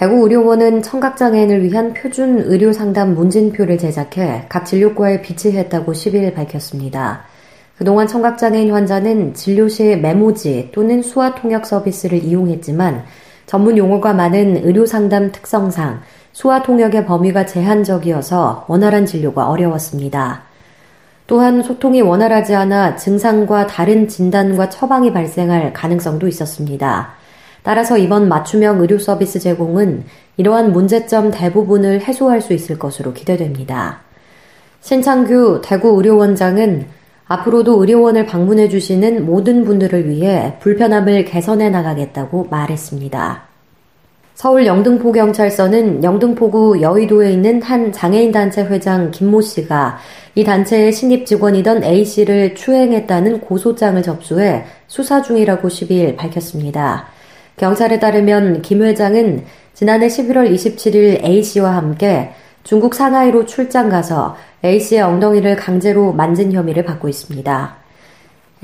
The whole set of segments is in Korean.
대구의료원은 청각장애인을 위한 표준 의료상담 문진표를 제작해 각 진료과에 비치했다고 10일 밝혔습니다. 그동안 청각장애인 환자는 진료 시 메모지 또는 수화 통역 서비스를 이용했지만 전문 용어가 많은 의료상담 특성상 수화 통역의 범위가 제한적이어서 원활한 진료가 어려웠습니다. 또한 소통이 원활하지 않아 증상과 다른 진단과 처방이 발생할 가능성도 있었습니다. 따라서 이번 맞춤형 의료 서비스 제공은 이러한 문제점 대부분을 해소할 수 있을 것으로 기대됩니다. 신창규 대구 의료원장은 앞으로도 의료원을 방문해 주시는 모든 분들을 위해 불편함을 개선해 나가겠다고 말했습니다. 서울 영등포경찰서는 영등포구 여의도에 있는 한 장애인단체 회장 김모 씨가 이 단체의 신입 직원이던 A 씨를 추행했다는 고소장을 접수해 수사 중이라고 10일 밝혔습니다. 경찰에 따르면 김 회장은 지난해 11월 27일 A 씨와 함께 중국 상하이로 출장 가서 A 씨의 엉덩이를 강제로 만진 혐의를 받고 있습니다.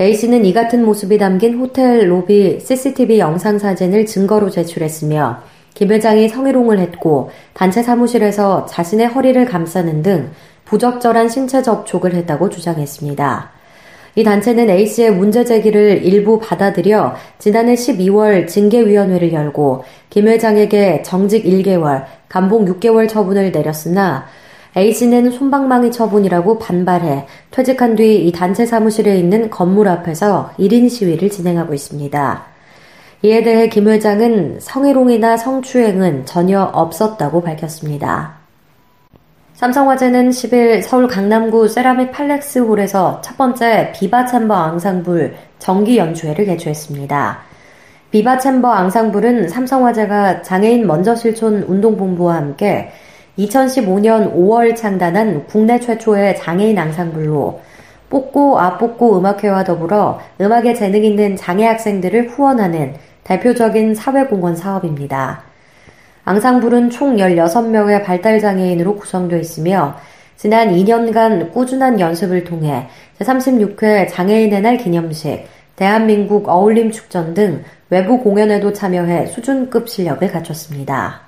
A 씨는 이 같은 모습이 담긴 호텔 로비 CCTV 영상 사진을 증거로 제출했으며 김 회장이 성희롱을 했고 단체 사무실에서 자신의 허리를 감싸는 등 부적절한 신체 접촉을 했다고 주장했습니다. 이 단체는 A씨의 문제 제기를 일부 받아들여 지난해 12월 징계위원회를 열고 김 회장에게 정직 1개월, 감봉 6개월 처분을 내렸으나 A씨는 손방망이 처분이라고 반발해 퇴직한 뒤 이 단체 사무실에 있는 건물 앞에서 1인 시위를 진행하고 있습니다. 이에 대해 김 회장은 성희롱이나 성추행은 전혀 없었다고 밝혔습니다. 삼성화재는 10일 서울 강남구 세라믹 팔렉스 홀에서 첫 번째 비바 챔버 앙상블 정기 연주회를 개최했습니다. 비바 챔버 앙상블은 삼성화재가 장애인 먼저 실촌 운동본부와 함께 2015년 5월 창단한 국내 최초의 장애인 앙상블로 뽑고 아뽑고 음악회와 더불어 음악에 재능 있는 장애 학생들을 후원하는 대표적인 사회공헌 사업입니다. 앙상블은 총 16명의 발달장애인으로 구성되어 있으며 지난 2년간 꾸준한 연습을 통해 제36회 장애인의 날 기념식, 대한민국 어울림 축전 등 외부 공연에도 참여해 수준급 실력을 갖췄습니다.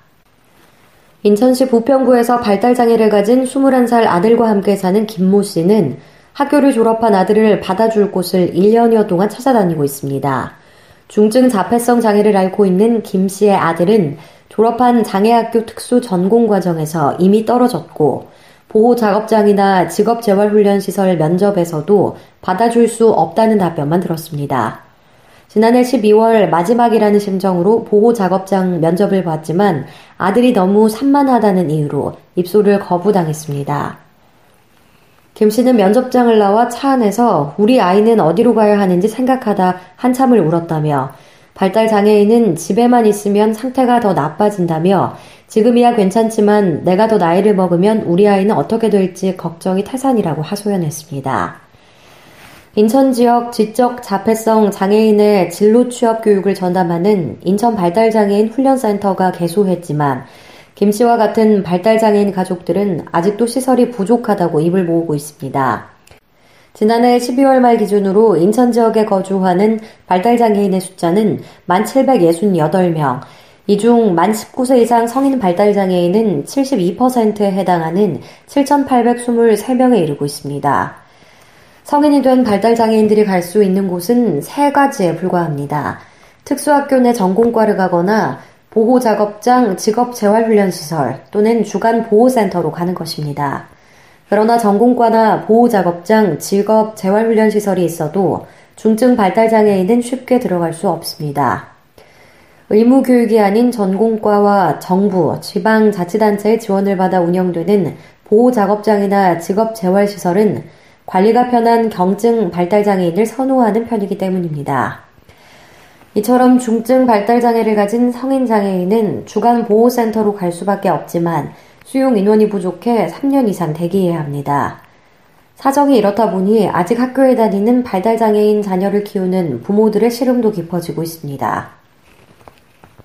인천시 부평구에서 발달장애를 가진 21살 아들과 함께 사는 김모 씨는 학교를 졸업한 아들을 받아줄 곳을 1년여 동안 찾아다니고 있습니다. 중증 자폐성 장애를 앓고 있는 김 씨의 아들은 졸업한 장애학교 특수 전공 과정에서 이미 떨어졌고 보호 작업장이나 직업 재활 훈련 시설 면접에서도 받아줄 수 없다는 답변만 들었습니다. 지난해 12월 마지막이라는 심정으로 보호 작업장 면접을 봤지만 아들이 너무 산만하다는 이유로 입소를 거부당했습니다. 김 씨는 면접장을 나와 차 안에서 우리 아이는 어디로 가야 하는지 생각하다 한참을 울었다며 발달 장애인은 집에만 있으면 상태가 더 나빠진다며 지금이야 괜찮지만 내가 더 나이를 먹으면 우리 아이는 어떻게 될지 걱정이 태산이라고 하소연했습니다. 인천 지역 지적 자폐성 장애인의 진로 취업 교육을 전담하는 인천 발달장애인 훈련센터가 개소했지만 김 씨와 같은 발달장애인 가족들은 아직도 시설이 부족하다고 입을 모으고 있습니다. 지난해 12월 말 기준으로 인천 지역에 거주하는 발달장애인의 숫자는 1,768명, 이 중 만 19세 이상 성인 발달장애인은 72%에 해당하는 7,823명에 이르고 있습니다. 성인이 된 발달장애인들이 갈 수 있는 곳은 세 가지에 불과합니다. 특수학교 내 전공과를 가거나 보호작업장 직업재활훈련시설 또는 주간보호센터로 가는 것입니다. 그러나 전공과나 보호작업장, 직업, 재활훈련 시설이 있어도 중증 발달장애인은 쉽게 들어갈 수 없습니다. 의무교육이 아닌 전공과와 정부, 지방자치단체의 지원을 받아 운영되는 보호작업장이나 직업재활시설은 관리가 편한 경증 발달장애인을 선호하는 편이기 때문입니다. 이처럼 중증 발달장애를 가진 성인장애인은 주간 보호센터로 갈 수밖에 없지만 수용 인원이 부족해 3년 이상 대기해야 합니다. 사정이 이렇다 보니 아직 학교에 다니는 발달장애인 자녀를 키우는 부모들의 시름도 깊어지고 있습니다.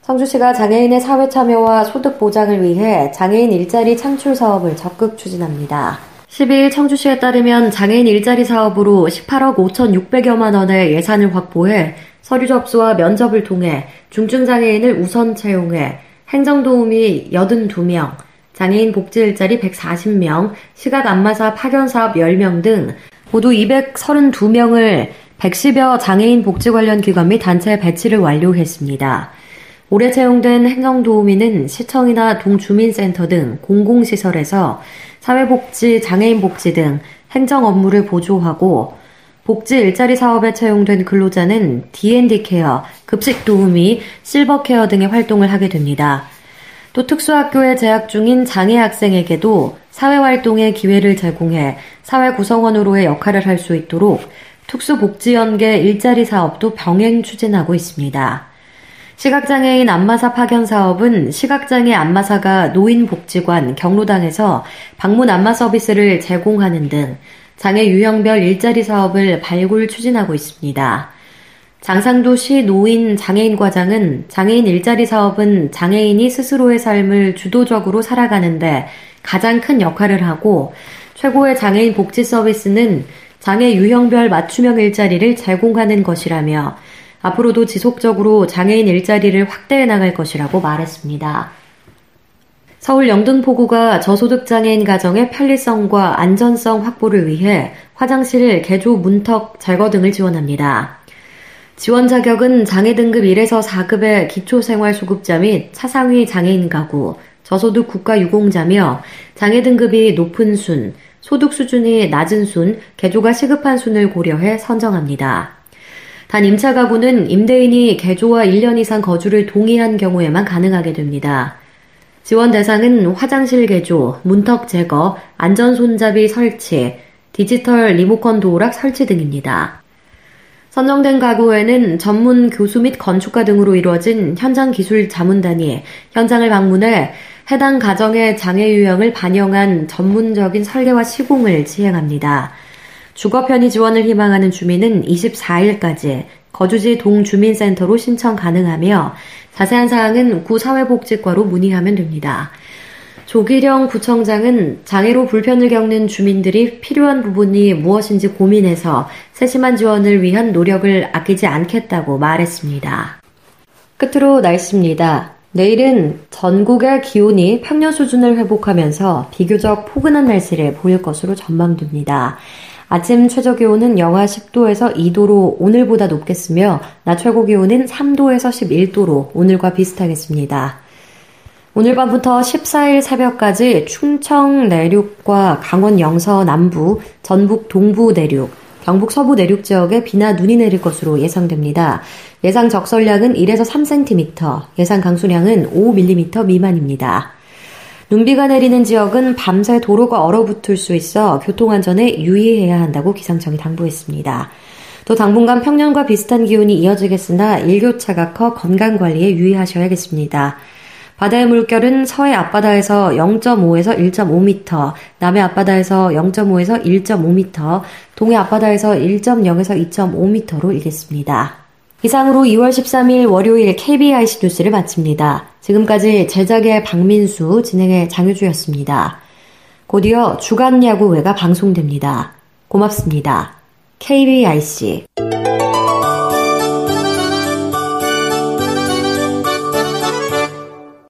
성주시가 장애인의 사회 참여와 소득 보장을 위해 장애인 일자리 창출 사업을 적극 추진합니다. 12일 청주시에 따르면 장애인 일자리 사업으로 18억 5,600여만 원의 예산을 확보해 서류 접수와 면접을 통해 중증 장애인을 우선 채용해 행정도우미 82명, 장애인 복지 일자리 140명, 시각 안마사 파견 사업 10명 등 모두 232명을 110여 장애인 복지 관련 기관 및 단체 배치를 완료했습니다. 올해 채용된 행정도우미는 시청이나 동주민센터 등 공공시설에서 사회복지, 장애인복지 등 행정 업무를 보조하고 복지 일자리 사업에 채용된 근로자는 D&D care, 급식 도우미, 실버 care 등의 활동을 하게 됩니다. 또 특수학교에 재학 중인 장애 학생에게도 사회활동의 기회를 제공해 사회 구성원으로의 역할을 할 수 있도록 특수복지연계 일자리 사업도 병행 추진하고 있습니다. 시각장애인 안마사 파견 사업은 시각장애 안마사가 노인복지관, 경로당에서 방문 안마 서비스를 제공하는 등 장애 유형별 일자리 사업을 발굴 추진하고 있습니다. 장상도 시 노인 장애인 과장은 장애인 일자리 사업은 장애인이 스스로의 삶을 주도적으로 살아가는데 가장 큰 역할을 하고 최고의 장애인 복지 서비스는 장애 유형별 맞춤형 일자리를 제공하는 것이라며 앞으로도 지속적으로 장애인 일자리를 확대해 나갈 것이라고 말했습니다. 서울 영등포구가 저소득 장애인 가정의 편리성과 안전성 확보를 위해 화장실 개조 문턱 제거 등을 지원합니다. 지원 자격은 장애 등급 1에서 4급의 기초생활수급자 및 차상위 장애인 가구, 저소득 국가 유공자며 장애 등급이 높은 순, 소득 수준이 낮은 순, 개조가 시급한 순을 고려해 선정합니다. 단 임차 가구는 임대인이 개조와 1년 이상 거주를 동의한 경우에만 가능하게 됩니다. 지원 대상은 화장실 개조, 문턱 제거, 안전 손잡이 설치, 디지털 리모컨 도어락 설치 등입니다. 선정된 가구에는 전문 교수 및 건축가 등으로 이루어진 현장 기술 자문단이 현장을 방문해 해당 가정의 장애 유형을 반영한 전문적인 설계와 시공을 시행합니다. 주거 편의 지원을 희망하는 주민은 24일까지 거주지 동주민센터로 신청 가능하며 자세한 사항은 구 사회복지과로 문의하면 됩니다. 조기령 구청장은 장애로 불편을 겪는 주민들이 필요한 부분이 무엇인지 고민해서 세심한 지원을 위한 노력을 아끼지 않겠다고 말했습니다. 끝으로 날씨입니다. 내일은 전국의 기온이 평년 수준을 회복하면서 비교적 포근한 날씨를 보일 것으로 전망됩니다. 아침 최저 기온은 영하 10도에서 2도로 오늘보다 높겠으며 낮 최고 기온은 3도에서 11도로 오늘과 비슷하겠습니다. 오늘 밤부터 14일 새벽까지 충청 내륙과 강원 영서 남부, 전북 동부 내륙, 경북 서부 내륙 지역에 비나 눈이 내릴 것으로 예상됩니다. 예상 적설량은 1에서 3cm, 예상 강수량은 5mm 미만입니다. 눈비가 내리는 지역은 밤새 도로가 얼어붙을 수 있어 교통안전에 유의해야 한다고 기상청이 당부했습니다. 또 당분간 평년과 비슷한 기온이 이어지겠으나 일교차가 커 건강관리에 유의하셔야겠습니다. 바다의 물결은 서해 앞바다에서 0.5에서 1.5m, 남해 앞바다에서 0.5에서 1.5m, 동해 앞바다에서 1.0에서 2.5m로 일겠습니다. 이상으로 2월 13일 월요일 KBIC 뉴스를 마칩니다. 지금까지 제작의 박민수, 진행의 장효주였습니다. 곧이어 주간 야구회가 방송됩니다. 고맙습니다. KBIC